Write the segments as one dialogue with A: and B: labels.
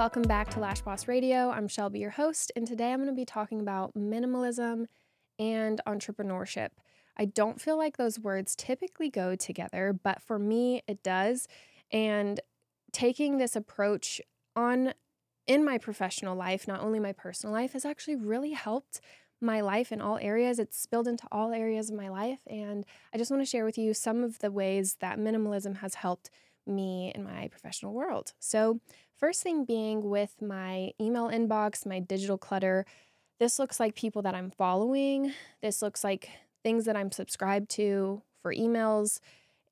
A: welcome back to Lash Boss Radio. I'm Shelby, your host, and today I'm going to be talking about minimalism and entrepreneurship. I don't feel like those words typically go together, but for me, it does. And taking this approach on in my professional life, not only my personal life, has actually really helped my life in all areas. It's spilled into all areas of my life. And I just want to share with you some of the ways that minimalism has helped me in my professional world. So, first thing being with my email inbox, my digital clutter, this looks like people that I'm following. This looks like things that I'm subscribed to for emails.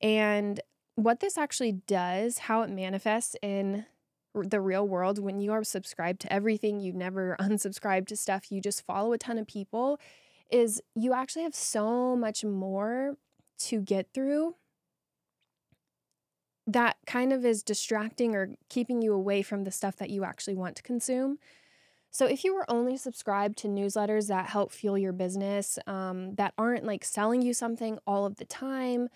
A: And what this actually does, how it manifests in the real world when you are subscribed to everything, you never unsubscribe to stuff, you just follow a ton of people, is you actually have so much more to get through that kind of is distracting or keeping you away from the stuff that you actually want to consume. So, if you were only subscribed to newsletters that help fuel your business, um, that aren't like selling you something all of the time,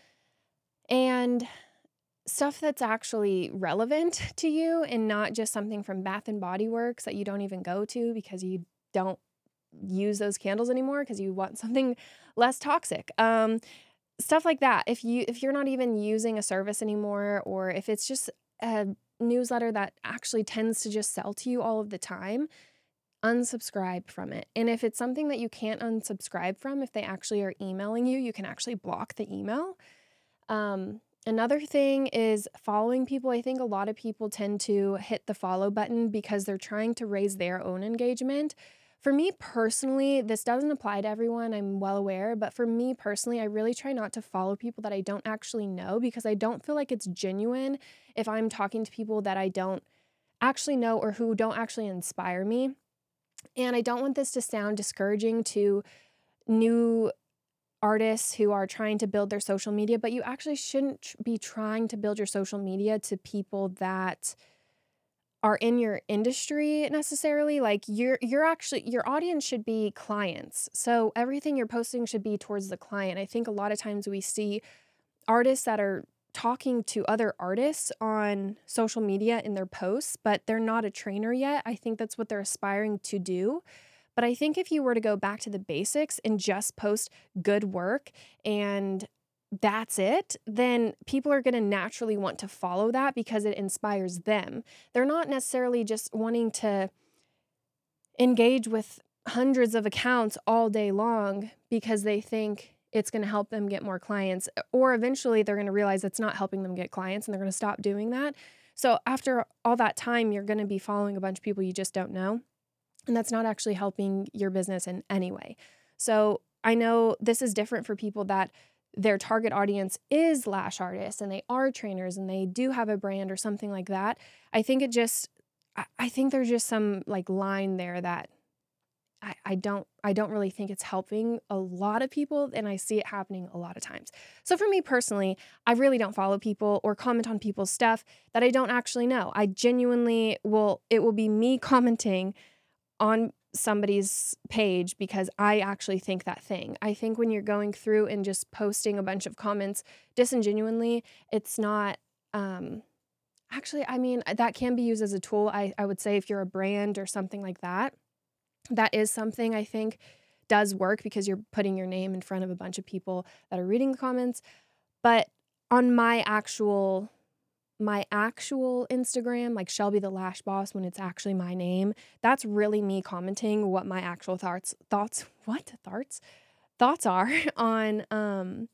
A: and stuff that's actually relevant to you and not just something from Bath and Body Works that you don't even go to because you don't use those candles anymore because you want something less toxic. Um, stuff like that if you if you're not even using a service anymore or if it's just a newsletter that actually tends to just sell to you all of the time unsubscribe from it. And if it's something that you can't unsubscribe from if they actually are emailing you you can actually block the email. Um, another thing is following people. I think a lot of people tend to hit the follow button because they're trying to raise their own engagement for me personally, this doesn't apply to everyone, I'm well aware, but for me personally, I really try not to follow people that I don't actually know because I don't feel like it's genuine if I'm talking to people that I don't actually know or who don't actually inspire me. And I don't want this to sound discouraging to new artists who are trying to build their social media, but you actually shouldn't be trying to build your social media to people that are in your industry necessarily like you're you're actually your audience should be clients. So everything you're posting should be towards the client. I think a lot of times we see artists that are talking to other artists on social media in their posts but they're not a trainer yet. I think that's what they're aspiring to do. But i think if you were to go back to the basics and just post good work and that's it, then people are going to naturally want to follow that because it inspires them. They're not necessarily just wanting to engage with hundreds of accounts all day long because they think it's going to help them get more clients or eventually they're going to realize it's not helping them get clients and they're going to stop doing that. So after all that time you're going to be following a bunch of people you just don't know and that's not actually helping your business in any way. So I know this is different for people that their target audience is lash artists and they are trainers and they do have a brand or something like that. I think it just I think there's just some like line there that I, I don't I don't really think it's helping a lot of people and I see it happening a lot of times. So for me personally, I really don't follow people or comment on people's stuff that I don't actually know. I genuinely will it will be me commenting on somebody's page because I actually think that thing. I think when you're going through and just posting a bunch of comments disingenuinely, it's not um actually I mean that can be used as a tool. I I would say if you're a brand or something like that, that is something I think does work because you're putting your name in front of a bunch of people that are reading the comments. But on my actual my actual Instagram, like Shelby the Lash Boss, when it's actually my name, that's really me commenting what my actual thoughts thoughts what thoughts thoughts are on um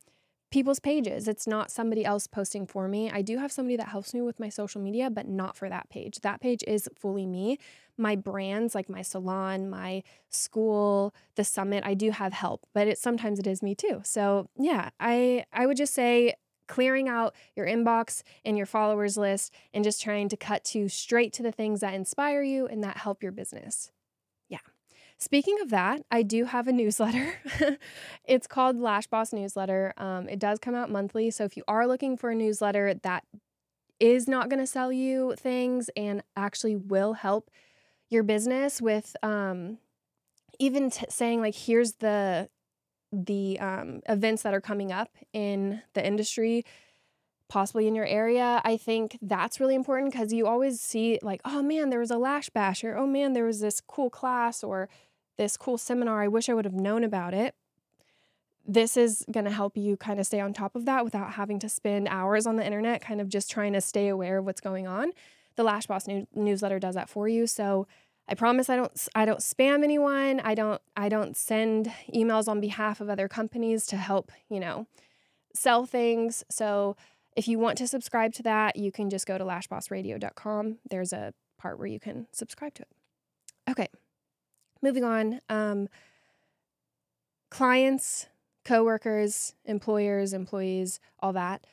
A: people's pages. It's not somebody else posting for me. I do have somebody that helps me with my social media, but not for that page. That page is fully me. My brands, like my salon, my school, the summit, I do have help, but it sometimes it is me too. So yeah, I I would just say clearing out your inbox and your followers list and just trying to cut to straight to the things that inspire you and that help your business. Yeah. Speaking of that, I do have a newsletter. it's called Lash Boss Newsletter. Um, it does come out monthly. So if you are looking for a newsletter that is not going to sell you things and actually will help your business with um, even t- saying like here's the the um, events that are coming up in the industry possibly in your area. I think that's really important because you always see, like, oh man, there was a lash bash, or oh man, there was this cool class or this cool seminar. I wish I would have known about it. This is going to help you kind of stay on top of that without having to spend hours on the internet, kind of just trying to stay aware of what's going on. The Lash Boss new- newsletter does that for you. So I promise I don't I don't spam anyone. I don't I don't send emails on behalf of other companies to help, you know, sell things. So if you want to subscribe to that, you can just go to lashbossradio.com. There's a part where you can subscribe to it. Okay, moving on. Um, clients, coworkers, employers, employees, all that.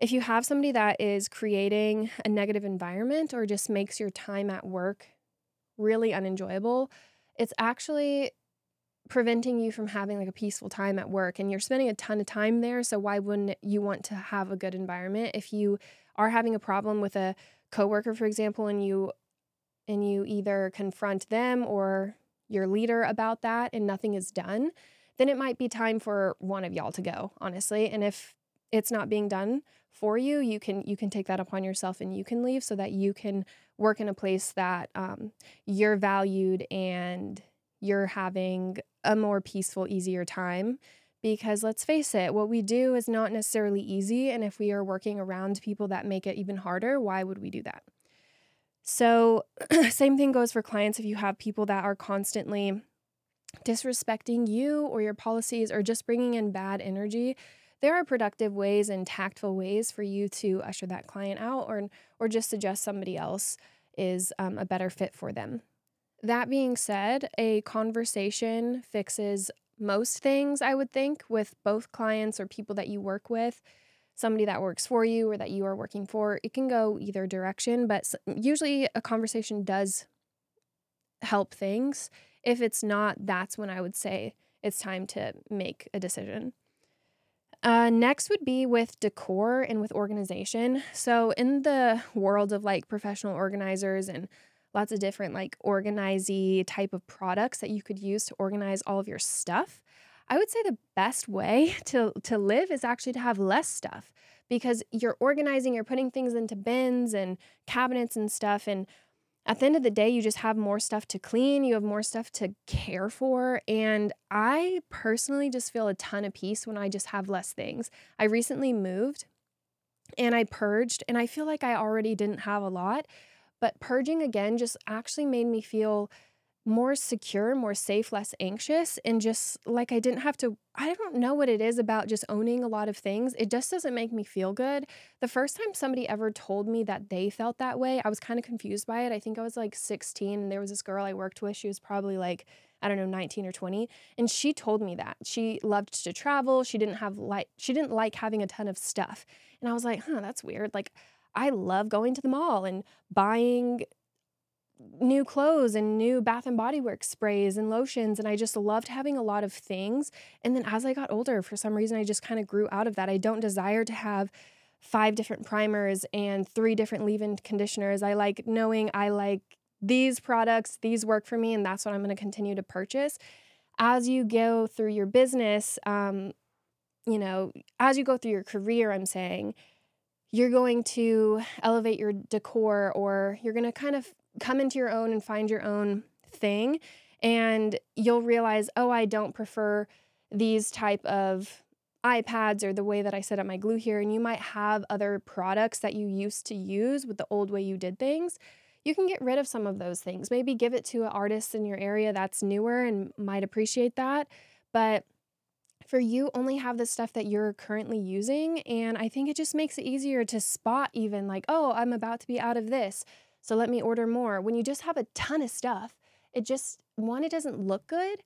A: If you have somebody that is creating a negative environment or just makes your time at work really unenjoyable, it's actually preventing you from having like a peaceful time at work and you're spending a ton of time there so why wouldn't you want to have a good environment? If you are having a problem with a coworker for example and you and you either confront them or your leader about that and nothing is done then it might be time for one of y'all to go honestly and if it's not being done for you you can you can take that upon yourself and you can leave so that you can work in a place that um, you're valued and you're having a more peaceful, easier time. Because let's face it, what we do is not necessarily easy. And if we are working around people that make it even harder, why would we do that? So, same thing goes for clients. If you have people that are constantly disrespecting you or your policies or just bringing in bad energy, there are productive ways and tactful ways for you to usher that client out or, or just suggest somebody else is um, a better fit for them. That being said, a conversation fixes most things, I would think, with both clients or people that you work with, somebody that works for you or that you are working for. It can go either direction, but usually a conversation does help things. If it's not, that's when I would say it's time to make a decision. Uh, next would be with decor and with organization. So, in the world of like professional organizers and lots of different like organizy type of products that you could use to organize all of your stuff. I would say the best way to to live is actually to have less stuff because you're organizing, you're putting things into bins and cabinets and stuff and at the end of the day, you just have more stuff to clean, you have more stuff to care for. And I personally just feel a ton of peace when I just have less things. I recently moved and I purged, and I feel like I already didn't have a lot. But purging again just actually made me feel more secure, more safe, less anxious, and just like I didn't have to. I don't know what it is about just owning a lot of things. It just doesn't make me feel good. The first time somebody ever told me that they felt that way, I was kind of confused by it. I think I was like 16, and there was this girl I worked with. She was probably like, I don't know, 19 or 20. And she told me that. She loved to travel. She didn't have like she didn't like having a ton of stuff. And I was like, huh, that's weird. Like I love going to the mall and buying new clothes and new bath and body works sprays and lotions and I just loved having a lot of things. And then as I got older for some reason I just kind of grew out of that. I don't desire to have five different primers and three different leave-in conditioners. I like knowing I like these products these work for me and that's what I'm going to continue to purchase. As you go through your business um you know as you go through your career I'm saying you're going to elevate your decor or you're going to kind of come into your own and find your own thing and you'll realize oh i don't prefer these type of eye pads or the way that i set up my glue here and you might have other products that you used to use with the old way you did things you can get rid of some of those things maybe give it to an artist in your area that's newer and might appreciate that but for you only have the stuff that you're currently using. And I think it just makes it easier to spot, even like, oh, I'm about to be out of this. So let me order more. When you just have a ton of stuff, it just, one, it doesn't look good.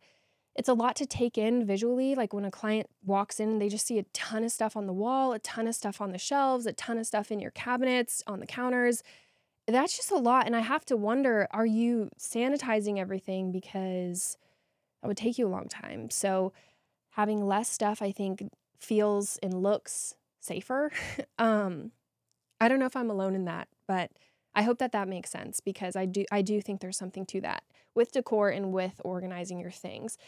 A: It's a lot to take in visually. Like when a client walks in they just see a ton of stuff on the wall, a ton of stuff on the shelves, a ton of stuff in your cabinets, on the counters. That's just a lot. And I have to wonder are you sanitizing everything? Because that would take you a long time. So, having less stuff i think feels and looks safer um i don't know if i'm alone in that but i hope that that makes sense because i do i do think there's something to that with decor and with organizing your things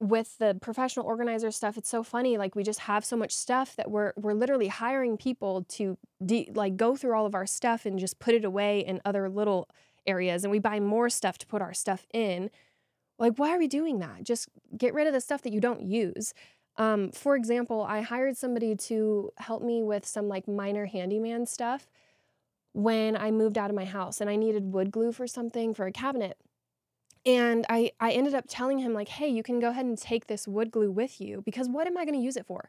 A: with the professional organizer stuff, it's so funny. Like we just have so much stuff that we're we're literally hiring people to de- like go through all of our stuff and just put it away in other little areas, and we buy more stuff to put our stuff in. Like, why are we doing that? Just get rid of the stuff that you don't use. Um, for example, I hired somebody to help me with some like minor handyman stuff when I moved out of my house and I needed wood glue for something for a cabinet. And I, I ended up telling him, like, hey, you can go ahead and take this wood glue with you because what am I going to use it for?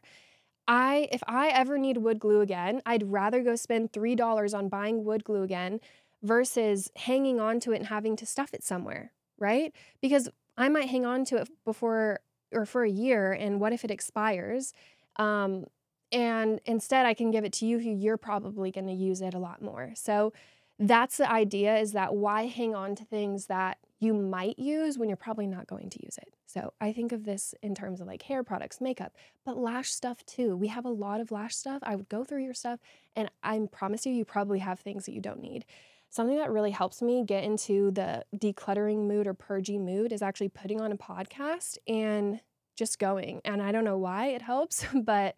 A: I if I ever need wood glue again, I'd rather go spend $3 on buying wood glue again versus hanging on to it and having to stuff it somewhere, right? Because I might hang on to it before or for a year and what if it expires? Um, and instead I can give it to you who you're probably going to use it a lot more. So that's the idea is that why hang on to things that you might use when you're probably not going to use it. So I think of this in terms of like hair products, makeup, but lash stuff too. We have a lot of lash stuff. I would go through your stuff and I promise you, you probably have things that you don't need. Something that really helps me get into the decluttering mood or purging mood is actually putting on a podcast and just going. And I don't know why it helps, but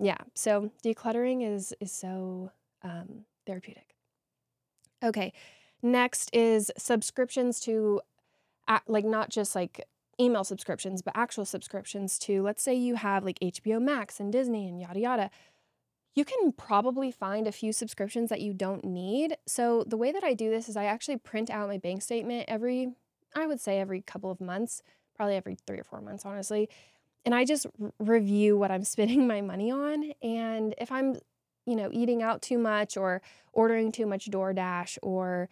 A: yeah. So decluttering is is so um, therapeutic. Okay. Next is subscriptions to, like, not just like email subscriptions, but actual subscriptions to, let's say you have like HBO Max and Disney and yada yada. You can probably find a few subscriptions that you don't need. So, the way that I do this is I actually print out my bank statement every, I would say every couple of months, probably every three or four months, honestly. And I just review what I'm spending my money on. And if I'm, you know, eating out too much or ordering too much DoorDash or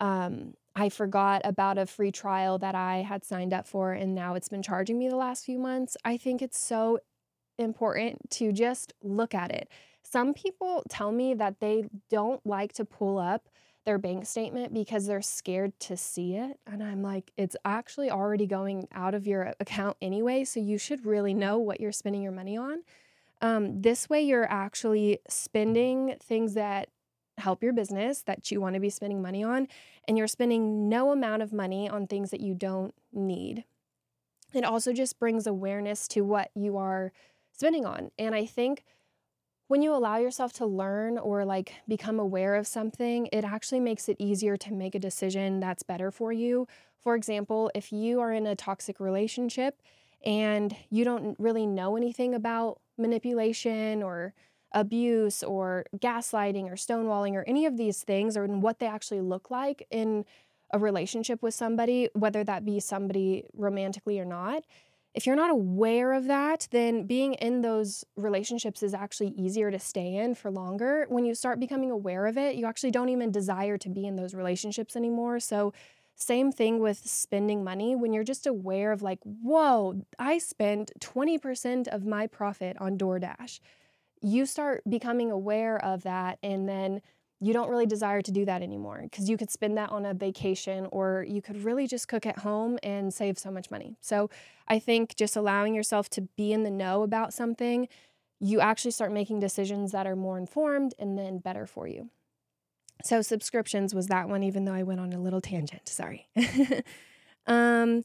A: um, I forgot about a free trial that I had signed up for and now it's been charging me the last few months. I think it's so important to just look at it. Some people tell me that they don't like to pull up their bank statement because they're scared to see it. And I'm like, it's actually already going out of your account anyway. So you should really know what you're spending your money on. Um, this way, you're actually spending things that help your business that you want to be spending money on, and you're spending no amount of money on things that you don't need. It also just brings awareness to what you are spending on. And I think when you allow yourself to learn or like become aware of something, it actually makes it easier to make a decision that's better for you. For example, if you are in a toxic relationship and you don't really know anything about manipulation or abuse or gaslighting or stonewalling or any of these things or what they actually look like in a relationship with somebody, whether that be somebody romantically or not. If you're not aware of that, then being in those relationships is actually easier to stay in for longer. When you start becoming aware of it, you actually don't even desire to be in those relationships anymore. So, same thing with spending money. When you're just aware of, like, whoa, I spent 20% of my profit on DoorDash you start becoming aware of that and then you don't really desire to do that anymore because you could spend that on a vacation or you could really just cook at home and save so much money. So I think just allowing yourself to be in the know about something, you actually start making decisions that are more informed and then better for you. So subscriptions was that one, even though I went on a little tangent. Sorry. um,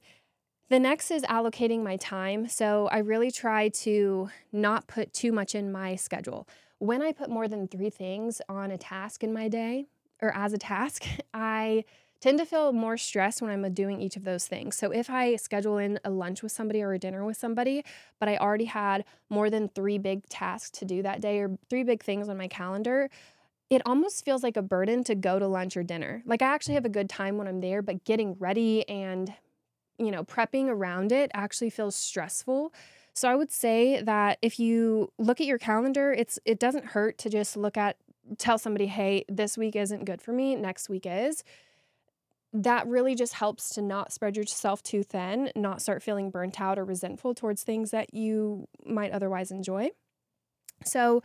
A: the next is allocating my time. So I really try to not put too much in my schedule. When I put more than three things on a task in my day or as a task, I tend to feel more stressed when I'm uh, doing each of those things. So if I schedule in a lunch with somebody or a dinner with somebody, but I already had more than three big tasks to do that day or three big things on my calendar, it almost feels like a burden to go to lunch or dinner. Like I actually have a good time when I'm there, but getting ready and you know, prepping around it actually feels stressful. So I would say that if you look at your calendar, it's it doesn't hurt to just look at tell somebody, "Hey, this week isn't good for me, next week is." That really just helps to not spread yourself too thin, not start feeling burnt out or resentful towards things that you might otherwise enjoy. So,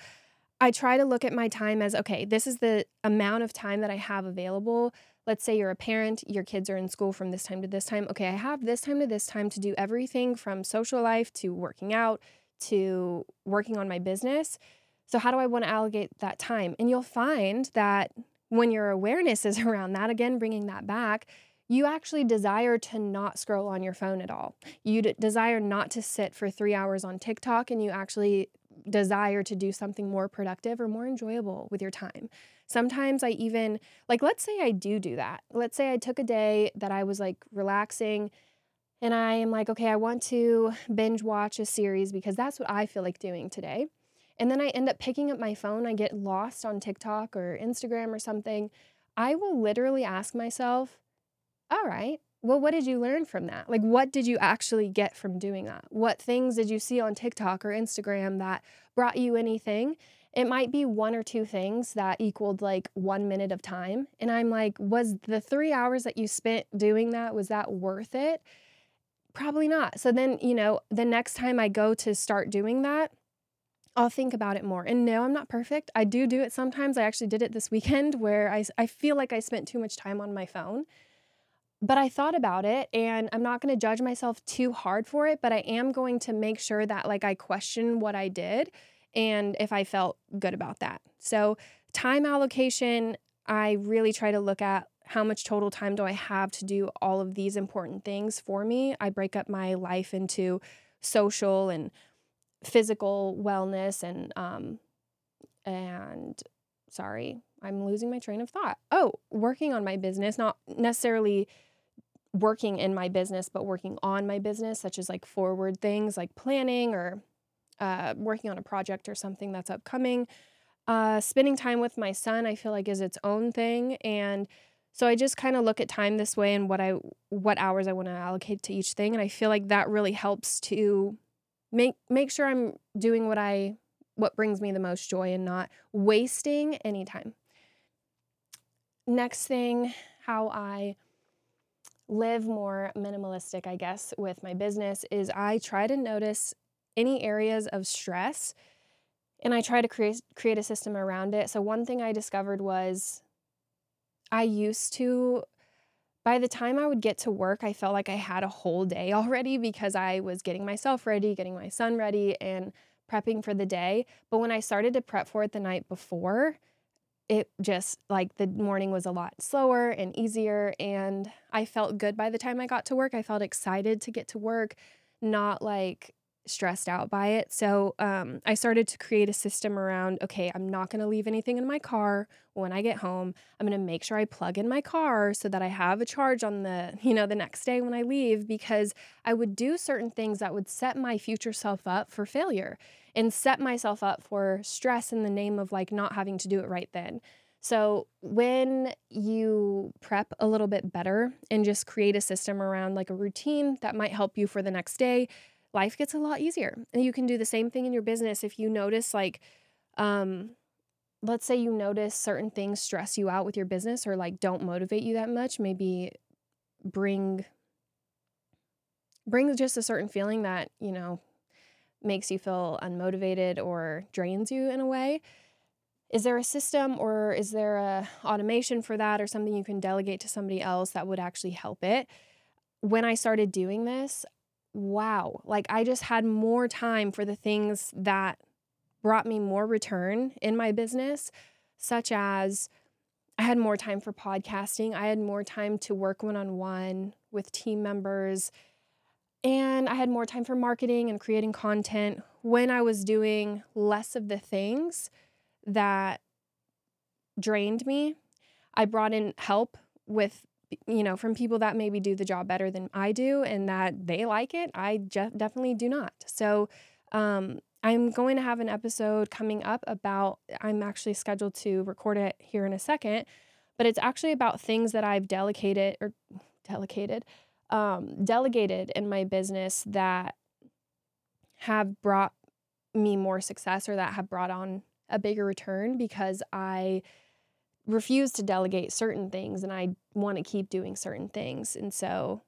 A: I try to look at my time as okay, this is the amount of time that I have available let's say you're a parent, your kids are in school from this time to this time. Okay, I have this time to this time to do everything from social life to working out to working on my business. So, how do I want to allocate that time? And you'll find that when your awareness is around that, again, bringing that back, you actually desire to not scroll on your phone at all. You d- desire not to sit for three hours on TikTok and you actually desire to do something more productive or more enjoyable with your time. Sometimes I even, like, let's say I do do that. Let's say I took a day that I was like relaxing and I am like, okay, I want to binge watch a series because that's what I feel like doing today. And then I end up picking up my phone, I get lost on TikTok or Instagram or something. I will literally ask myself, all right, well, what did you learn from that? Like, what did you actually get from doing that? What things did you see on TikTok or Instagram that brought you anything? It might be one or two things that equaled like one minute of time. And I'm like, was the three hours that you spent doing that, was that worth it? Probably not. So then, you know, the next time I go to start doing that, I'll think about it more. And no, I'm not perfect. I do do it sometimes. I actually did it this weekend where I, I feel like I spent too much time on my phone. But I thought about it and I'm not going to judge myself too hard for it, but I am going to make sure that like I question what I did and if I felt good about that. So, time allocation, I really try to look at how much total time do I have to do all of these important things for me. I break up my life into social and physical wellness and um and sorry, I'm losing my train of thought. Oh, working on my business, not necessarily working in my business, but working on my business, such as like forward things like planning or uh, working on a project or something that's upcoming. Uh, spending time with my son, I feel like is its own thing, and so I just kind of look at time this way and what I what hours I want to allocate to each thing, and I feel like that really helps to make make sure I'm doing what I what brings me the most joy and not wasting any time. Next thing, how I live more minimalistic, I guess, with my business is I try to notice any areas of stress and I try to create create a system around it. So one thing I discovered was I used to by the time I would get to work, I felt like I had a whole day already because I was getting myself ready, getting my son ready, and prepping for the day. But when I started to prep for it the night before, it just like the morning was a lot slower and easier. And I felt good by the time I got to work. I felt excited to get to work, not like stressed out by it. So um, I started to create a system around okay, I'm not going to leave anything in my car when I get home. I'm going to make sure I plug in my car so that I have a charge on the, you know, the next day when I leave because I would do certain things that would set my future self up for failure and set myself up for stress in the name of like not having to do it right then. So, when you prep a little bit better and just create a system around like a routine that might help you for the next day, life gets a lot easier. And you can do the same thing in your business if you notice, like, um, let's say you notice certain things stress you out with your business or like don't motivate you that much, maybe bring bring just a certain feeling that, you know, makes you feel unmotivated or drains you in a way. Is there a system or is there a automation for that or something you can delegate to somebody else that would actually help it? When I started doing this, wow, like I just had more time for the things that brought me more return in my business, such as I had more time for podcasting, I had more time to work one on one with team members, and I had more time for marketing and creating content when I was doing less of the things that drained me. I brought in help with you know, from people that maybe do the job better than I do and that they like it. I definitely do not. So, um, I'm going to have an episode coming up about, I'm actually scheduled to record it here in a second, but it's actually about things that I've delegated or delegated, um, delegated in my business that have brought me more success or that have brought on a bigger return because I refuse to delegate certain things and I want to keep doing certain things. And so,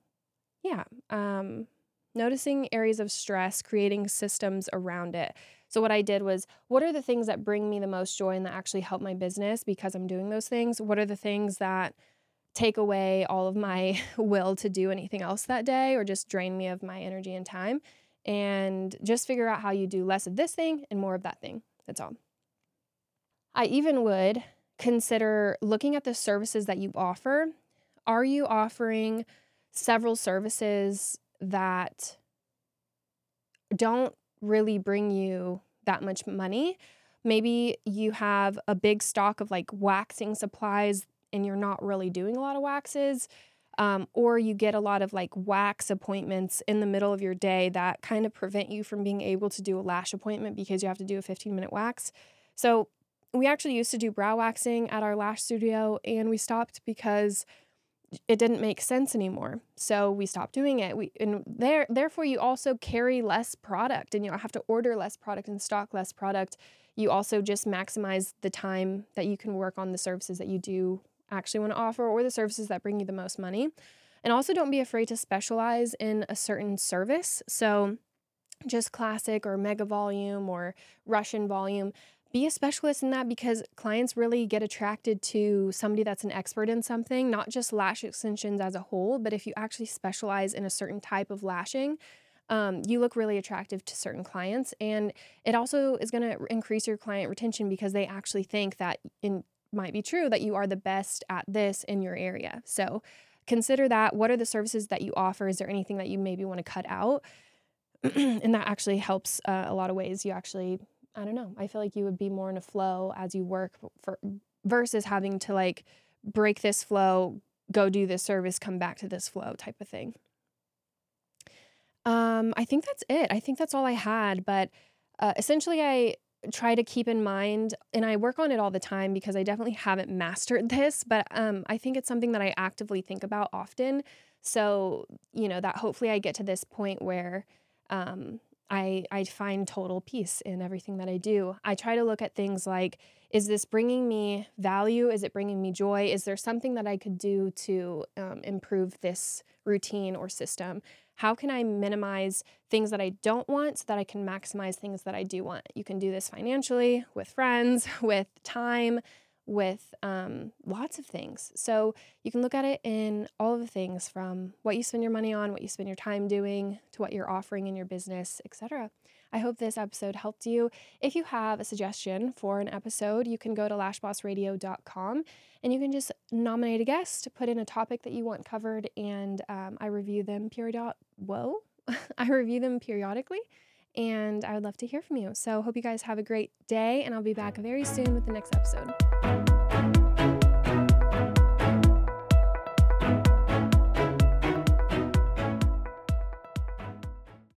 A: yeah, um, noticing areas of stress, creating systems around it. So, what I did was, what are the things that bring me the most joy and that actually help my business because I'm doing those things? What are the things that take away all of my will to do anything else that day or just drain me of my energy and time? And just figure out how you do less of this thing and more of that thing. That's all. I even would consider looking at the services that you offer Are you offering several services that don't really bring you that much money? Maybe you have a big stock of like waxing supplies and you're not really doing a lot of waxes. Um, or you get a lot of like wax appointments in the middle of your day that kind of prevent you from being able to do a lash appointment because you have to do a 15 minute wax. So, we actually used to do brow waxing at our lash studio and we stopped because it didn't make sense anymore. So we stopped doing it. We and there therefore you also carry less product and you have to order less product and stock less product. You also just maximize the time that you can work on the services that you do actually want to offer or the services that bring you the most money. And also don't be afraid to specialize in a certain service. So just classic or mega volume or Russian volume be a specialist in that because clients really get attracted to somebody that's an expert in something, not just lash extensions as a whole, but if you actually specialize in a certain type of lashing, um, you look really attractive to certain clients. And it also is going to increase your client retention because they actually think that it might be true that you are the best at this in your area. So consider that. What are the services that you offer? Is there anything that you maybe want to cut out? and that actually helps uh, a lot of ways. You actually I don't know. I feel like you would be more in a flow as you work for versus having to like break this flow, go do this service, come back to this flow type of thing. Um, I think that's it. I think that's all I had. But uh, essentially, I try to keep in mind, and I work on it all the time because I definitely haven't mastered this, but um, I think it's something that I actively think about often. So, you know, that hopefully I get to this point where um, I, I find total peace in everything that I do. I try to look at things like is this bringing me value? Is it bringing me joy? Is there something that I could do to um, improve this routine or system? How can I minimize things that I don't want so that I can maximize things that I do want? You can do this financially, with friends, with time, with um, lots of things. So you can look at it in all of the things from what you spend your money on, what you spend your time doing, to what you're offering in your business, etc. I hope this episode helped you. If you have a suggestion for an episode, you can go to lashbossradio.com and you can just nominate a guest, put in a topic that you want covered, and um, I review them period. Whoa, I review them periodically and I would love to hear from you. So, hope you guys have a great day, and I'll be back very soon with the next episode.